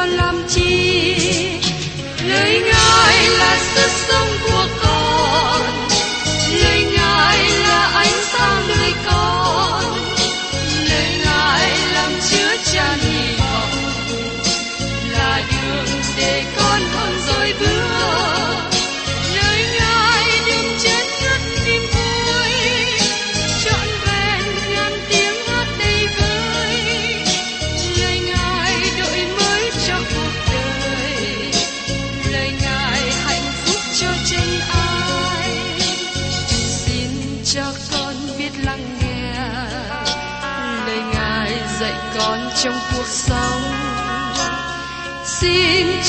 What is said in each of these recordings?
còn làm chi? Lời ngài là sức sống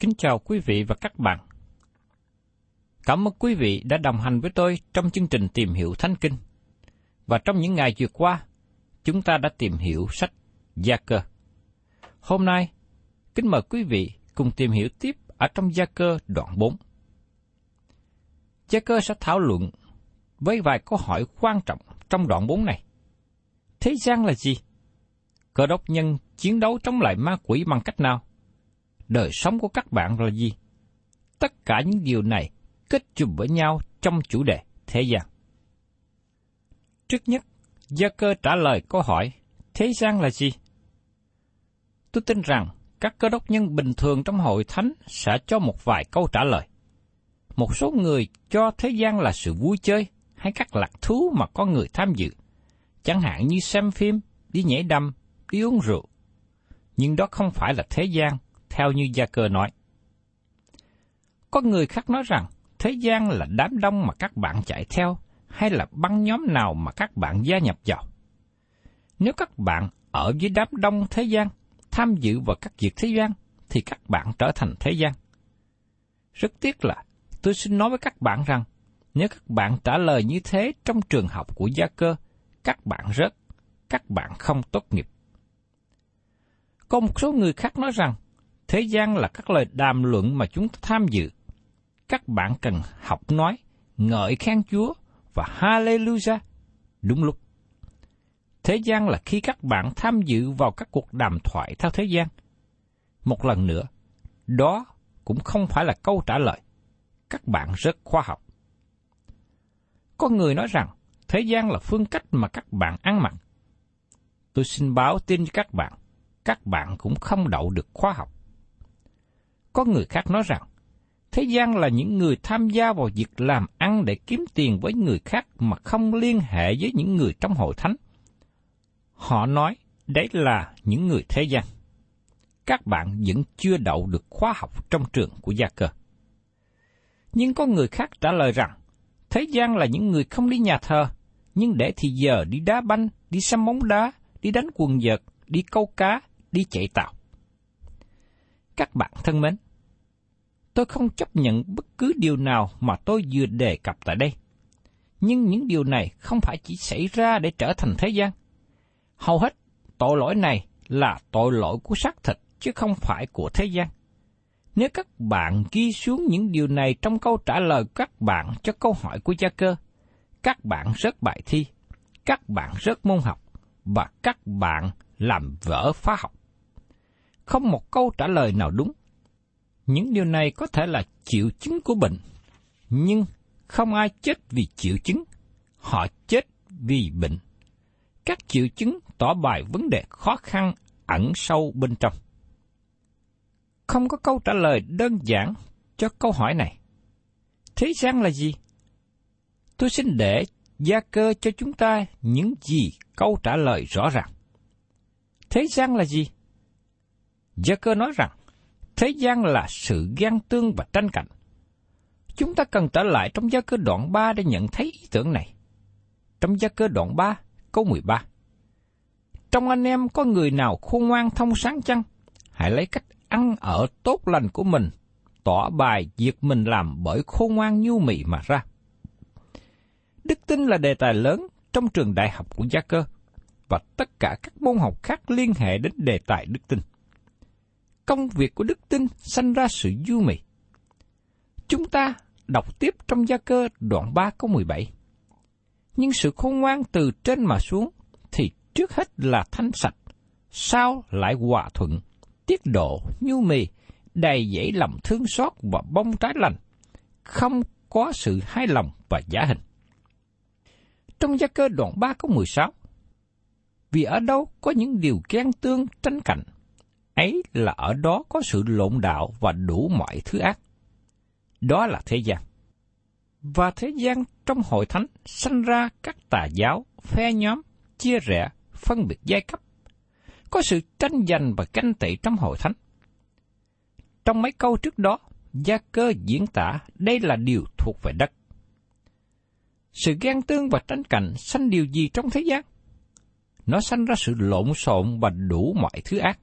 Kính chào quý vị và các bạn. Cảm ơn quý vị đã đồng hành với tôi trong chương trình tìm hiểu Thánh Kinh. Và trong những ngày vừa qua, chúng ta đã tìm hiểu sách Gia Cơ. Hôm nay, kính mời quý vị cùng tìm hiểu tiếp ở trong Gia Cơ đoạn 4. Gia Cơ sẽ thảo luận với vài câu hỏi quan trọng trong đoạn 4 này. Thế gian là gì? Cơ đốc nhân chiến đấu chống lại ma quỷ bằng cách nào? Đời sống của các bạn là gì? Tất cả những điều này kết chùm với nhau trong chủ đề thế gian. Trước nhất, Gia cơ trả lời câu hỏi, thế gian là gì? Tôi tin rằng các cơ đốc nhân bình thường trong hội thánh sẽ cho một vài câu trả lời. Một số người cho thế gian là sự vui chơi hay các lạc thú mà có người tham dự, chẳng hạn như xem phim, đi nhảy đầm, đi uống rượu. Nhưng đó không phải là thế gian, theo như Gia Cơ nói. Có người khác nói rằng thế gian là đám đông mà các bạn chạy theo, hay là băng nhóm nào mà các bạn gia nhập vào. Nếu các bạn ở dưới đám đông thế gian, tham dự vào các việc thế gian, thì các bạn trở thành thế gian. Rất tiếc là tôi xin nói với các bạn rằng, nếu các bạn trả lời như thế trong trường học của gia cơ, các bạn rớt, các bạn không tốt nghiệp. Có một số người khác nói rằng, thế gian là các lời đàm luận mà chúng ta tham dự. Các bạn cần học nói, ngợi khen Chúa và Hallelujah đúng lúc. Thế gian là khi các bạn tham dự vào các cuộc đàm thoại theo thế gian. Một lần nữa, đó cũng không phải là câu trả lời. Các bạn rất khoa học. Có người nói rằng thế gian là phương cách mà các bạn ăn mặc. Tôi xin báo tin cho các bạn, các bạn cũng không đậu được khoa học. Có người khác nói rằng, thế gian là những người tham gia vào việc làm ăn để kiếm tiền với người khác mà không liên hệ với những người trong hội thánh. Họ nói đấy là những người thế gian. Các bạn vẫn chưa đậu được khóa học trong trường của gia cơ. Nhưng có người khác trả lời rằng, thế gian là những người không đi nhà thờ, nhưng để thì giờ đi đá banh, đi xem bóng đá, đi đánh quần vợt, đi câu cá, đi chạy tàu. Các bạn thân mến, tôi không chấp nhận bất cứ điều nào mà tôi vừa đề cập tại đây. Nhưng những điều này không phải chỉ xảy ra để trở thành thế gian. Hầu hết tội lỗi này là tội lỗi của xác thịt chứ không phải của thế gian. Nếu các bạn ghi xuống những điều này trong câu trả lời các bạn cho câu hỏi của gia cơ, các bạn rớt bài thi, các bạn rớt môn học và các bạn làm vỡ phá học. Không một câu trả lời nào đúng. Những điều này có thể là triệu chứng của bệnh, nhưng không ai chết vì triệu chứng, họ chết vì bệnh. Các triệu chứng tỏ bài vấn đề khó khăn ẩn sâu bên trong. Không có câu trả lời đơn giản cho câu hỏi này. Thế gian là gì? Tôi xin để gia cơ cho chúng ta những gì câu trả lời rõ ràng. Thế gian là gì? Gia cơ nói rằng, thế gian là sự ghen tương và tranh cạnh. Chúng ta cần trở lại trong gia cơ đoạn 3 để nhận thấy ý tưởng này. Trong gia cơ đoạn 3, câu 13. Trong anh em có người nào khôn ngoan thông sáng chăng? Hãy lấy cách ăn ở tốt lành của mình, tỏ bài việc mình làm bởi khôn ngoan nhu mị mà ra. Đức tin là đề tài lớn trong trường đại học của Gia Cơ, và tất cả các môn học khác liên hệ đến đề tài đức tin. Công việc của đức tin sanh ra sự du mì. Chúng ta đọc tiếp trong Gia Cơ đoạn 3 câu 17. Nhưng sự khôn ngoan từ trên mà xuống thì trước hết là thanh sạch, sau lại hòa thuận, tiết độ, nhu mì, đầy dẫy lòng thương xót và bông trái lành, không có sự hài lòng và giả hình. Trong gia cơ đoạn 3 câu 16, vì ở đâu có những điều ghen tương tranh cạnh, ấy là ở đó có sự lộn đạo và đủ mọi thứ ác. Đó là thế gian. Và thế gian trong hội thánh sanh ra các tà giáo, phe nhóm, chia rẽ, phân biệt giai cấp. Có sự tranh giành và canh tị trong hội thánh. Trong mấy câu trước đó, gia cơ diễn tả đây là điều thuộc về đất. Sự ghen tương và tranh cạnh sanh điều gì trong thế gian? Nó sanh ra sự lộn xộn và đủ mọi thứ ác.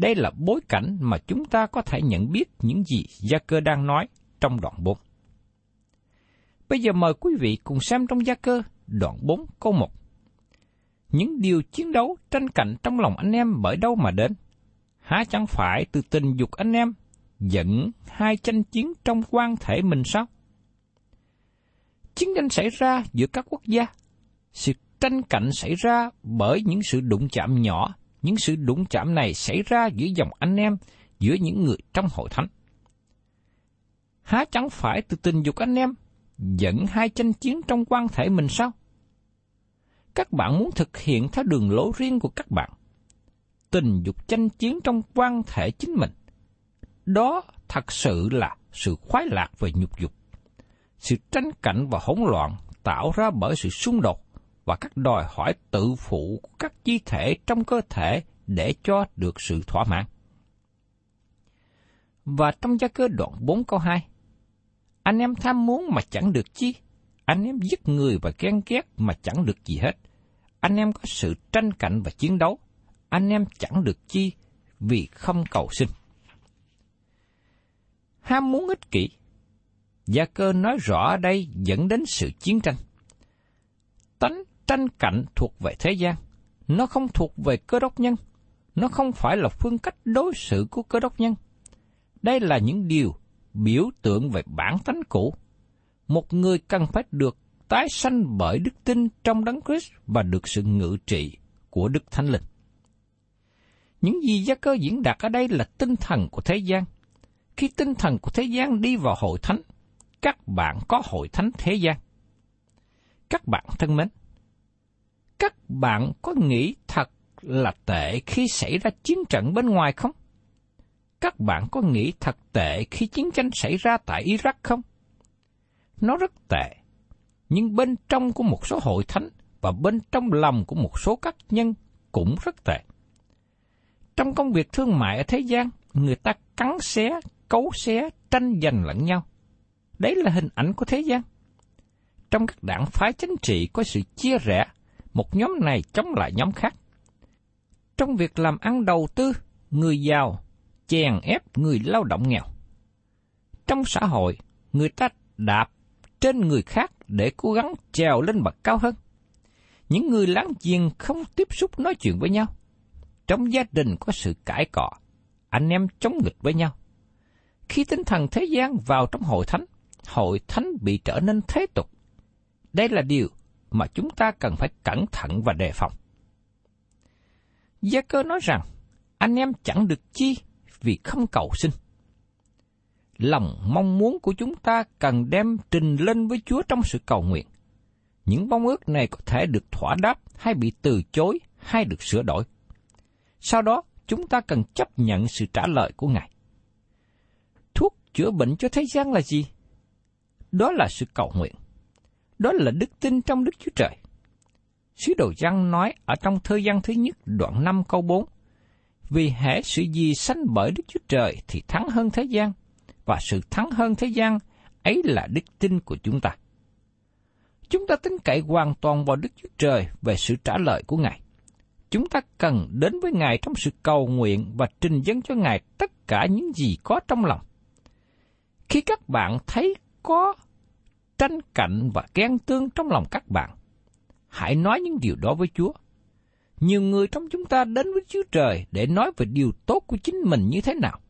Đây là bối cảnh mà chúng ta có thể nhận biết những gì Gia Cơ đang nói trong đoạn 4. Bây giờ mời quý vị cùng xem trong Gia Cơ, đoạn 4 câu 1. Những điều chiến đấu tranh cạnh trong lòng anh em bởi đâu mà đến? Há chẳng phải từ tình dục anh em dẫn hai tranh chiến trong quan thể mình sao? Chiến tranh xảy ra giữa các quốc gia. Sự tranh cạnh xảy ra bởi những sự đụng chạm nhỏ. Những sự đụng chạm này xảy ra giữa dòng anh em, giữa những người trong hội thánh. Há chẳng phải từ tình dục anh em dẫn hai tranh chiến trong quan thể mình sao? Các bạn muốn thực hiện theo đường lối riêng của các bạn. Tình dục tranh chiến trong quan thể chính mình. Đó thật sự là sự khoái lạc về nhục dục sự tranh cạnh và hỗn loạn tạo ra bởi sự xung đột và các đòi hỏi tự phụ của các chi thể trong cơ thể để cho được sự thỏa mãn. Và trong gia cơ đoạn 4 câu 2, anh em tham muốn mà chẳng được chi, anh em giết người và ghen ghét mà chẳng được gì hết. Anh em có sự tranh cạnh và chiến đấu, anh em chẳng được chi vì không cầu sinh. Ham muốn ích kỷ Gia cơ nói rõ ở đây dẫn đến sự chiến tranh. Tranh cạnh thuộc về thế gian, nó không thuộc về cơ đốc nhân, nó không phải là phương cách đối xử của cơ đốc nhân. Đây là những điều biểu tượng về bản tánh cũ. Một người cần phải được tái sanh bởi đức tin trong đấng Christ và được sự ngự trị của Đức Thánh Linh. Những gì gia cơ diễn đạt ở đây là tinh thần của thế gian. Khi tinh thần của thế gian đi vào hội thánh, các bạn có hội thánh thế gian. Các bạn thân mến, các bạn có nghĩ thật là tệ khi xảy ra chiến trận bên ngoài không? Các bạn có nghĩ thật tệ khi chiến tranh xảy ra tại Iraq không? Nó rất tệ, nhưng bên trong của một số hội thánh và bên trong lòng của một số các nhân cũng rất tệ. Trong công việc thương mại ở thế gian, người ta cắn xé, cấu xé, tranh giành lẫn nhau. Đấy là hình ảnh của thế gian. Trong các đảng phái chính trị có sự chia rẽ, một nhóm này chống lại nhóm khác. Trong việc làm ăn đầu tư, người giàu chèn ép người lao động nghèo. Trong xã hội, người ta đạp trên người khác để cố gắng trèo lên bậc cao hơn. Những người láng giềng không tiếp xúc nói chuyện với nhau. Trong gia đình có sự cãi cọ, anh em chống nghịch với nhau. Khi tinh thần thế gian vào trong hội thánh, hội thánh bị trở nên thế tục. Đây là điều mà chúng ta cần phải cẩn thận và đề phòng. Gia cơ nói rằng, anh em chẳng được chi vì không cầu xin. Lòng mong muốn của chúng ta cần đem trình lên với Chúa trong sự cầu nguyện. Những mong ước này có thể được thỏa đáp hay bị từ chối hay được sửa đổi. Sau đó, chúng ta cần chấp nhận sự trả lời của Ngài. Thuốc chữa bệnh cho thế gian là gì? Đó là sự cầu nguyện. Đó là đức tin trong Đức Chúa Trời. Sứ đồ Giăng nói ở trong thời gian thứ nhất đoạn 5 câu 4, Vì hễ sự gì sanh bởi Đức Chúa Trời thì thắng hơn thế gian, và sự thắng hơn thế gian ấy là đức tin của chúng ta. Chúng ta tin cậy hoàn toàn vào Đức Chúa Trời về sự trả lời của Ngài. Chúng ta cần đến với Ngài trong sự cầu nguyện và trình dân cho Ngài tất cả những gì có trong lòng. Khi các bạn thấy có tranh cạnh và ghen tương trong lòng các bạn, hãy nói những điều đó với Chúa. Nhiều người trong chúng ta đến với Chúa Trời để nói về điều tốt của chính mình như thế nào.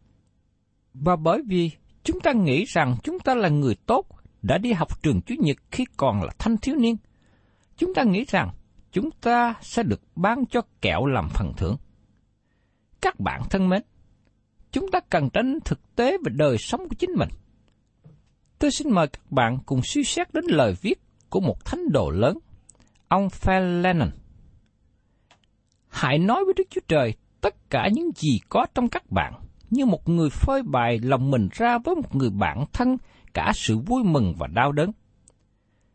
Và bởi vì chúng ta nghĩ rằng chúng ta là người tốt, đã đi học trường Chúa Nhật khi còn là thanh thiếu niên. Chúng ta nghĩ rằng chúng ta sẽ được ban cho kẹo làm phần thưởng. Các bạn thân mến, chúng ta cần tránh thực tế về đời sống của chính mình. Tôi xin mời các bạn cùng suy xét đến lời viết của một thánh đồ lớn, ông Phil Lennon. Hãy nói với Đức Chúa Trời tất cả những gì có trong các bạn, như một người phơi bày lòng mình ra với một người bạn thân cả sự vui mừng và đau đớn.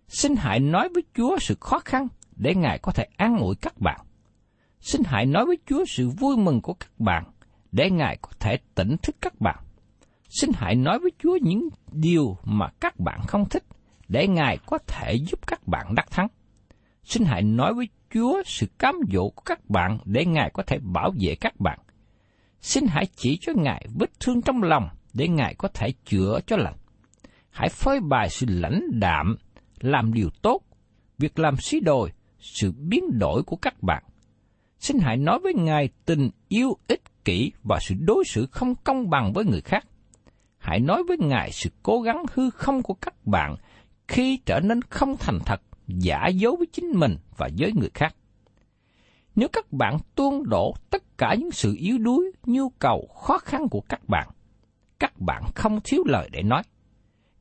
Xin hãy nói với Chúa sự khó khăn để Ngài có thể an ủi các bạn. Xin hãy nói với Chúa sự vui mừng của các bạn để Ngài có thể tỉnh thức các bạn. Xin hãy nói với Chúa những điều mà các bạn không thích để Ngài có thể giúp các bạn đắc thắng. Xin hãy nói với Chúa sự cám dỗ của các bạn để Ngài có thể bảo vệ các bạn. Xin hãy chỉ cho Ngài vết thương trong lòng để Ngài có thể chữa cho lành. Hãy phơi bày sự lãnh đạm, làm điều tốt, việc làm xí đồi, sự biến đổi của các bạn. Xin hãy nói với Ngài tình yêu ích kỷ và sự đối xử không công bằng với người khác. Hãy nói với Ngài sự cố gắng hư không của các bạn khi trở nên không thành thật, giả dối với chính mình và với người khác. Nếu các bạn tuôn đổ tất cả những sự yếu đuối, nhu cầu, khó khăn của các bạn, các bạn không thiếu lời để nói.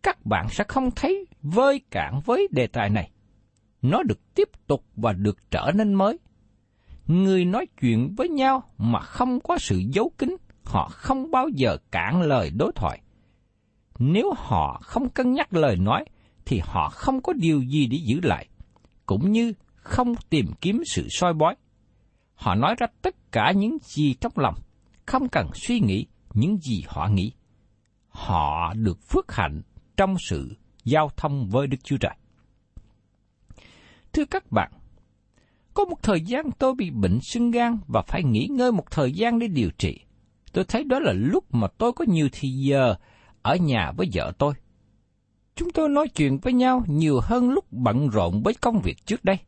Các bạn sẽ không thấy vơi cạn với đề tài này nó được tiếp tục và được trở nên mới. Người nói chuyện với nhau mà không có sự giấu kín, họ không bao giờ cản lời đối thoại. Nếu họ không cân nhắc lời nói, thì họ không có điều gì để giữ lại, cũng như không tìm kiếm sự soi bói. Họ nói ra tất cả những gì trong lòng, không cần suy nghĩ những gì họ nghĩ. Họ được phước hạnh trong sự giao thông với Đức Chúa Trời. Thưa các bạn, có một thời gian tôi bị bệnh sưng gan và phải nghỉ ngơi một thời gian để điều trị. Tôi thấy đó là lúc mà tôi có nhiều thì giờ ở nhà với vợ tôi. Chúng tôi nói chuyện với nhau nhiều hơn lúc bận rộn với công việc trước đây.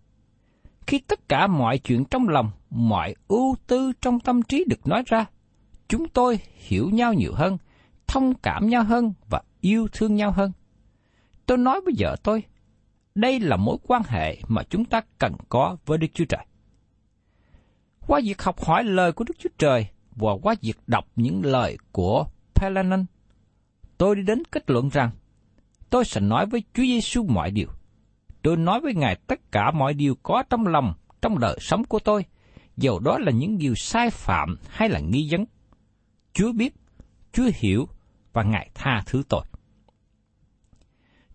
Khi tất cả mọi chuyện trong lòng, mọi ưu tư trong tâm trí được nói ra, chúng tôi hiểu nhau nhiều hơn, thông cảm nhau hơn và yêu thương nhau hơn. Tôi nói với vợ tôi, đây là mối quan hệ mà chúng ta cần có với Đức Chúa Trời. Qua việc học hỏi lời của Đức Chúa Trời và qua việc đọc những lời của Pelanon, tôi đi đến kết luận rằng tôi sẽ nói với Chúa Giêsu mọi điều. Tôi nói với Ngài tất cả mọi điều có trong lòng, trong đời sống của tôi, dầu đó là những điều sai phạm hay là nghi vấn. Chúa biết, Chúa hiểu và Ngài tha thứ tôi.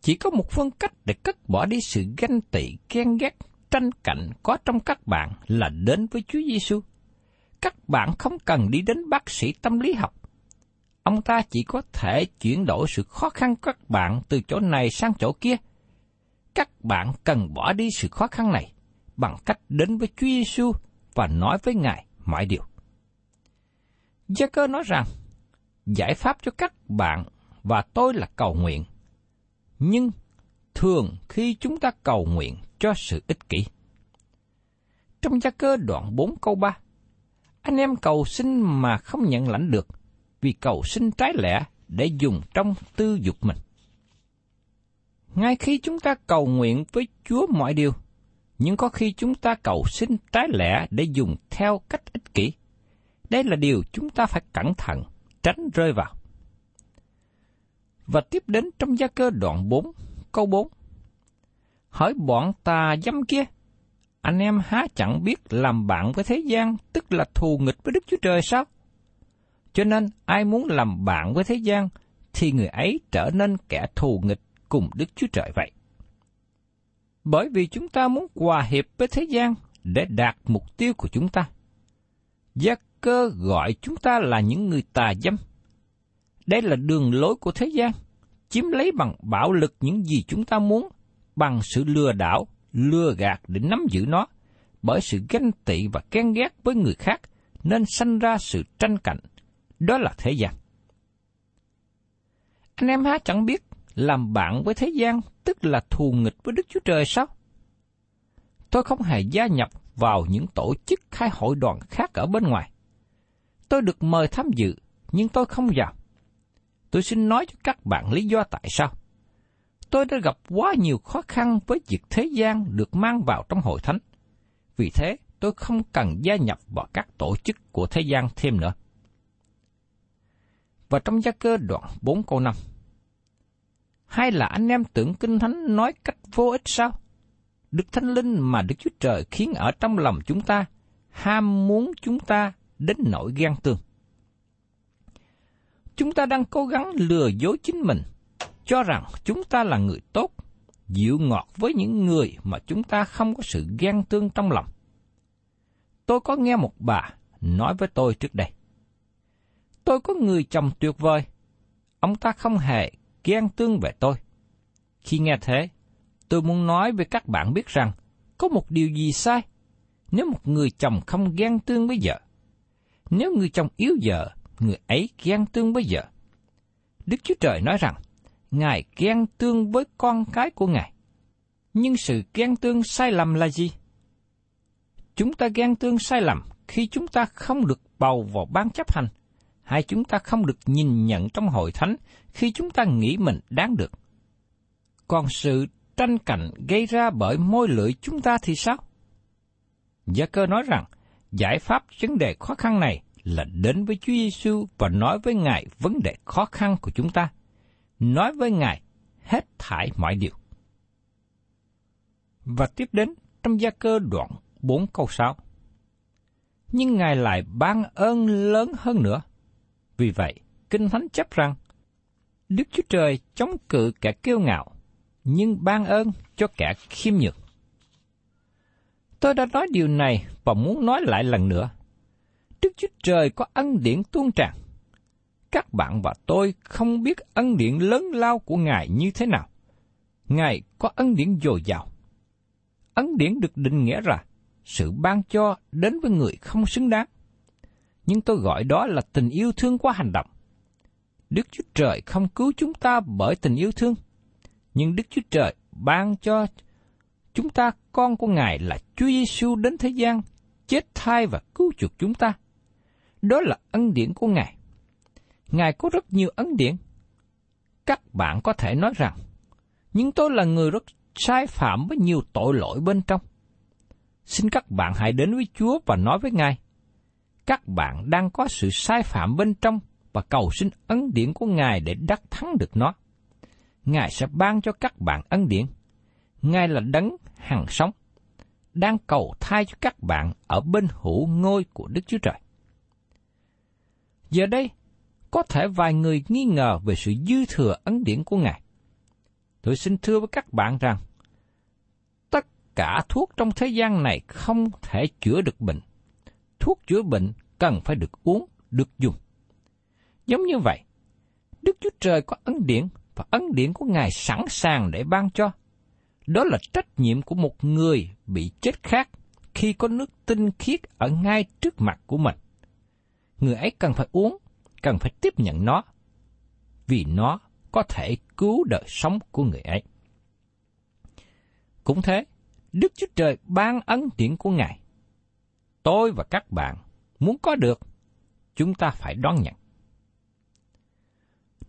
Chỉ có một phương cách để cất bỏ đi sự ganh tị, ghen ghét, tranh cạnh có trong các bạn là đến với Chúa Giêsu. Các bạn không cần đi đến bác sĩ tâm lý học. Ông ta chỉ có thể chuyển đổi sự khó khăn của các bạn từ chỗ này sang chỗ kia. Các bạn cần bỏ đi sự khó khăn này bằng cách đến với Chúa Giêsu và nói với Ngài mọi điều. Gia cơ nói rằng, giải pháp cho các bạn và tôi là cầu nguyện nhưng thường khi chúng ta cầu nguyện cho sự ích kỷ. Trong gia cơ đoạn 4 câu 3, anh em cầu xin mà không nhận lãnh được, vì cầu xin trái lẽ để dùng trong tư dục mình. Ngay khi chúng ta cầu nguyện với Chúa mọi điều, nhưng có khi chúng ta cầu xin trái lẽ để dùng theo cách ích kỷ. Đây là điều chúng ta phải cẩn thận, tránh rơi vào. Và tiếp đến trong gia cơ đoạn 4, câu 4. Hỏi bọn tà dâm kia, anh em há chẳng biết làm bạn với thế gian, tức là thù nghịch với Đức Chúa Trời sao? Cho nên ai muốn làm bạn với thế gian, thì người ấy trở nên kẻ thù nghịch cùng Đức Chúa Trời vậy. Bởi vì chúng ta muốn hòa hiệp với thế gian để đạt mục tiêu của chúng ta. Gia cơ gọi chúng ta là những người tà dâm. Đây là đường lối của thế gian, chiếm lấy bằng bạo lực những gì chúng ta muốn, bằng sự lừa đảo, lừa gạt để nắm giữ nó, bởi sự ganh tị và ghen ghét với người khác, nên sanh ra sự tranh cạnh. Đó là thế gian. Anh em há chẳng biết làm bạn với thế gian tức là thù nghịch với Đức Chúa Trời sao? Tôi không hề gia nhập vào những tổ chức khai hội đoàn khác ở bên ngoài. Tôi được mời tham dự, nhưng tôi không vào. Tôi xin nói cho các bạn lý do tại sao. Tôi đã gặp quá nhiều khó khăn với việc thế gian được mang vào trong hội thánh. Vì thế, tôi không cần gia nhập vào các tổ chức của thế gian thêm nữa. Và trong gia cơ đoạn 4 câu 5, hay là anh em tưởng Kinh Thánh nói cách vô ích sao? Đức Thánh Linh mà Đức Chúa Trời khiến ở trong lòng chúng ta, ham muốn chúng ta đến nỗi ghen tương. Chúng ta đang cố gắng lừa dối chính mình, cho rằng chúng ta là người tốt, dịu ngọt với những người mà chúng ta không có sự ghen tương trong lòng. Tôi có nghe một bà nói với tôi trước đây. Tôi có người chồng tuyệt vời, ông ta không hề ghen tương về tôi. Khi nghe thế, tôi muốn nói với các bạn biết rằng có một điều gì sai nếu một người chồng không ghen tương với vợ. Nếu người chồng yếu vợ, người ấy ghen tương với vợ. Đức Chúa Trời nói rằng, Ngài ghen tương với con cái của Ngài. Nhưng sự ghen tương sai lầm là gì? Chúng ta ghen tương sai lầm khi chúng ta không được bầu vào ban chấp hành hay chúng ta không được nhìn nhận trong hội thánh khi chúng ta nghĩ mình đáng được. Còn sự tranh cạnh gây ra bởi môi lưỡi chúng ta thì sao? Gia cơ nói rằng, giải pháp vấn đề khó khăn này là đến với Chúa Giêsu và nói với Ngài vấn đề khó khăn của chúng ta. Nói với Ngài hết thải mọi điều. Và tiếp đến trong gia cơ đoạn 4 câu 6. Nhưng Ngài lại ban ơn lớn hơn nữa. Vì vậy, Kinh Thánh chấp rằng, Đức Chúa Trời chống cự kẻ kiêu ngạo, nhưng ban ơn cho kẻ khiêm nhường. Tôi đã nói điều này và muốn nói lại lần nữa. Đức Chúa Trời có ân điển tuôn tràn. Các bạn và tôi không biết ân điển lớn lao của Ngài như thế nào. Ngài có ân điển dồi dào. Ân điển được định nghĩa là sự ban cho đến với người không xứng đáng nhưng tôi gọi đó là tình yêu thương qua hành động. Đức Chúa Trời không cứu chúng ta bởi tình yêu thương, nhưng Đức Chúa Trời ban cho chúng ta con của Ngài là Chúa Giêsu đến thế gian, chết thay và cứu chuộc chúng ta. Đó là ân điển của Ngài. Ngài có rất nhiều ân điển. Các bạn có thể nói rằng, nhưng tôi là người rất sai phạm với nhiều tội lỗi bên trong. Xin các bạn hãy đến với Chúa và nói với Ngài, các bạn đang có sự sai phạm bên trong và cầu xin ân điển của Ngài để đắc thắng được nó. Ngài sẽ ban cho các bạn ân điển. Ngài là đấng hằng sống, đang cầu thai cho các bạn ở bên hữu ngôi của Đức Chúa Trời. Giờ đây, có thể vài người nghi ngờ về sự dư thừa ân điển của Ngài. Tôi xin thưa với các bạn rằng, tất cả thuốc trong thế gian này không thể chữa được bệnh thuốc chữa bệnh cần phải được uống, được dùng. Giống như vậy, Đức Chúa Trời có ân điển và ân điển của Ngài sẵn sàng để ban cho. Đó là trách nhiệm của một người bị chết khác khi có nước tinh khiết ở ngay trước mặt của mình. Người ấy cần phải uống, cần phải tiếp nhận nó, vì nó có thể cứu đời sống của người ấy. Cũng thế, Đức Chúa Trời ban ân điển của Ngài tôi và các bạn muốn có được, chúng ta phải đón nhận.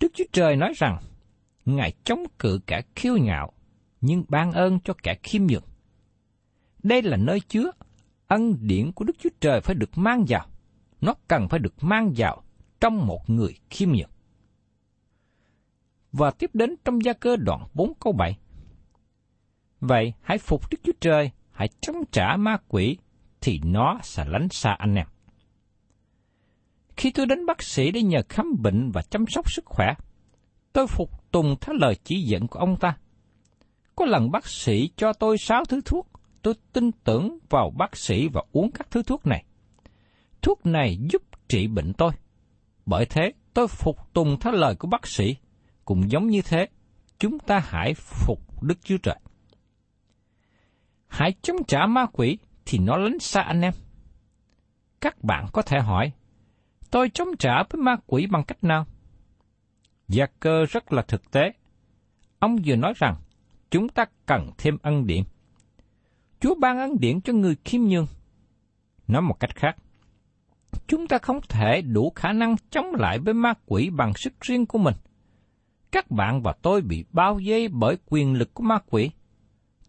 Đức Chúa Trời nói rằng, Ngài chống cự kẻ khiêu ngạo, nhưng ban ơn cho kẻ khiêm nhường. Đây là nơi chứa, ân điển của Đức Chúa Trời phải được mang vào. Nó cần phải được mang vào trong một người khiêm nhường. Và tiếp đến trong gia cơ đoạn 4 câu 7. Vậy hãy phục Đức Chúa Trời, hãy chống trả ma quỷ, thì nó sẽ lánh xa anh em. Khi tôi đến bác sĩ để nhờ khám bệnh và chăm sóc sức khỏe, tôi phục tùng theo lời chỉ dẫn của ông ta. Có lần bác sĩ cho tôi sáu thứ thuốc, tôi tin tưởng vào bác sĩ và uống các thứ thuốc này. Thuốc này giúp trị bệnh tôi. Bởi thế, tôi phục tùng theo lời của bác sĩ. Cũng giống như thế, chúng ta hãy phục Đức Chúa Trời. Hãy chống trả ma quỷ thì nó lánh xa anh em. Các bạn có thể hỏi, tôi chống trả với ma quỷ bằng cách nào? Gia cơ rất là thực tế. Ông vừa nói rằng, chúng ta cần thêm ân điển. Chúa ban ân điển cho người khiêm nhường. Nói một cách khác, chúng ta không thể đủ khả năng chống lại với ma quỷ bằng sức riêng của mình. Các bạn và tôi bị bao vây bởi quyền lực của ma quỷ.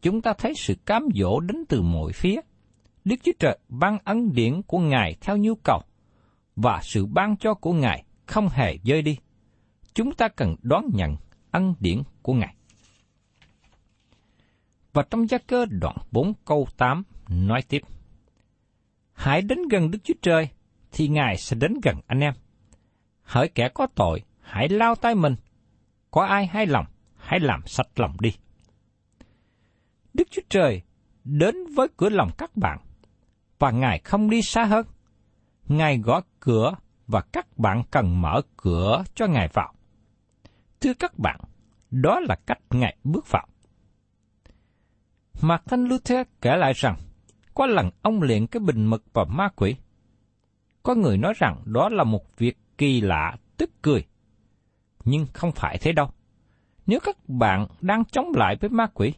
Chúng ta thấy sự cám dỗ đến từ mọi phía. Đức Chúa Trời ban ân điển của Ngài theo nhu cầu, và sự ban cho của Ngài không hề rơi đi. Chúng ta cần đón nhận ân điển của Ngài. Và trong gia cơ đoạn 4 câu 8 nói tiếp. Hãy đến gần Đức Chúa Trời, thì Ngài sẽ đến gần anh em. Hỡi kẻ có tội, hãy lao tay mình. Có ai hay lòng, hãy làm sạch lòng đi. Đức Chúa Trời đến với cửa lòng các bạn, và Ngài không đi xa hơn. Ngài gõ cửa và các bạn cần mở cửa cho Ngài vào. Thưa các bạn, đó là cách Ngài bước vào. Martin Luther kể lại rằng, có lần ông luyện cái bình mực vào ma quỷ. Có người nói rằng đó là một việc kỳ lạ, tức cười. Nhưng không phải thế đâu. Nếu các bạn đang chống lại với ma quỷ,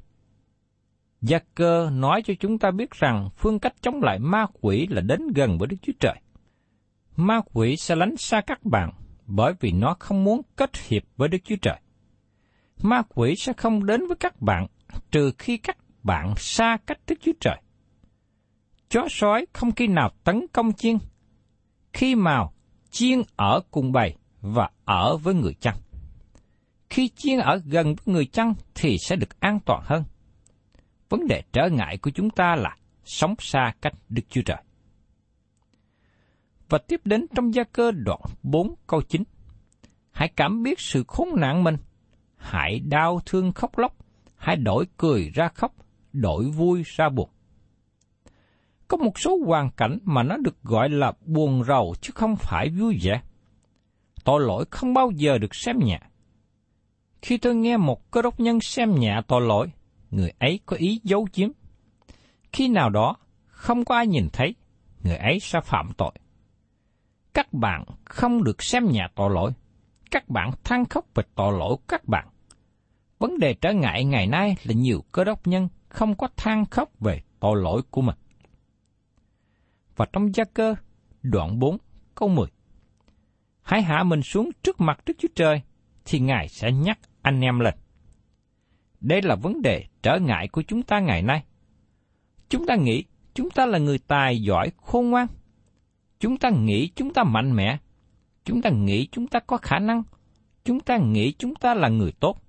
Gia cơ nói cho chúng ta biết rằng phương cách chống lại ma quỷ là đến gần với Đức Chúa Trời. Ma quỷ sẽ lánh xa các bạn bởi vì nó không muốn kết hiệp với Đức Chúa Trời. Ma quỷ sẽ không đến với các bạn trừ khi các bạn xa cách Đức Chúa Trời. Chó sói không khi nào tấn công chiên, khi màu chiên ở cùng bầy và ở với người chăn. Khi chiên ở gần với người chăn thì sẽ được an toàn hơn. Vấn đề trở ngại của chúng ta là sống xa cách Đức Chúa Trời. Và tiếp đến trong gia cơ đoạn 4 câu 9. Hãy cảm biết sự khốn nạn mình, hãy đau thương khóc lóc, hãy đổi cười ra khóc, đổi vui ra buồn. Có một số hoàn cảnh mà nó được gọi là buồn rầu chứ không phải vui vẻ. Tội lỗi không bao giờ được xem nhẹ. Khi tôi nghe một cơ đốc nhân xem nhẹ tội lỗi, người ấy có ý giấu chiếm. Khi nào đó, không có ai nhìn thấy, người ấy sẽ phạm tội. Các bạn không được xem nhà tội lỗi. Các bạn than khóc về tội lỗi của các bạn. Vấn đề trở ngại ngày nay là nhiều cơ đốc nhân không có than khóc về tội lỗi của mình. Và trong gia cơ, đoạn 4, câu 10. Hãy hạ mình xuống trước mặt Đức Chúa Trời, thì Ngài sẽ nhắc anh em lên. Đây là vấn đề trở ngại của chúng ta ngày nay. Chúng ta nghĩ chúng ta là người tài giỏi khôn ngoan. Chúng ta nghĩ chúng ta mạnh mẽ. Chúng ta nghĩ chúng ta có khả năng. Chúng ta nghĩ chúng ta là người tốt.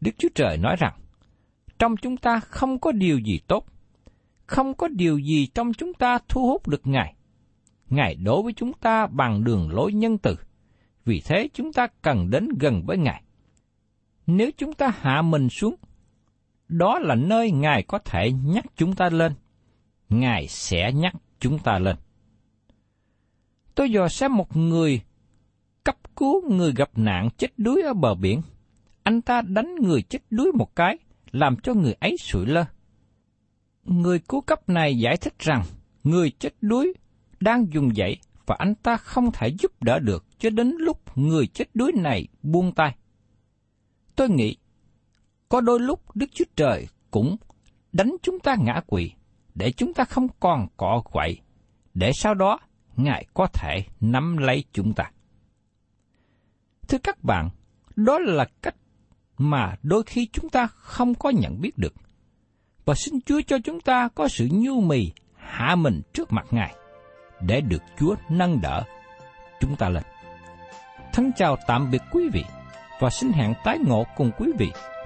Đức Chúa Trời nói rằng, trong chúng ta không có điều gì tốt, không có điều gì trong chúng ta thu hút được Ngài. Ngài đối với chúng ta bằng đường lối nhân từ, vì thế chúng ta cần đến gần với Ngài. Nếu chúng ta hạ mình xuống, đó là nơi Ngài có thể nhắc chúng ta lên. Ngài sẽ nhắc chúng ta lên. Tôi dò xem một người cấp cứu người gặp nạn chết đuối ở bờ biển. Anh ta đánh người chết đuối một cái, làm cho người ấy sụi lơ. Người cứu cấp này giải thích rằng người chết đuối đang dùng dậy và anh ta không thể giúp đỡ được cho đến lúc người chết đuối này buông tay. Tôi nghĩ, có đôi lúc Đức Chúa Trời cũng đánh chúng ta ngã quỵ, để chúng ta không còn cọ quậy, để sau đó Ngài có thể nắm lấy chúng ta. Thưa các bạn, đó là cách mà đôi khi chúng ta không có nhận biết được. Và xin Chúa cho chúng ta có sự nhu mì hạ mình trước mặt Ngài để được Chúa nâng đỡ chúng ta lên. Thân chào tạm biệt quý vị và xin hẹn tái ngộ cùng quý vị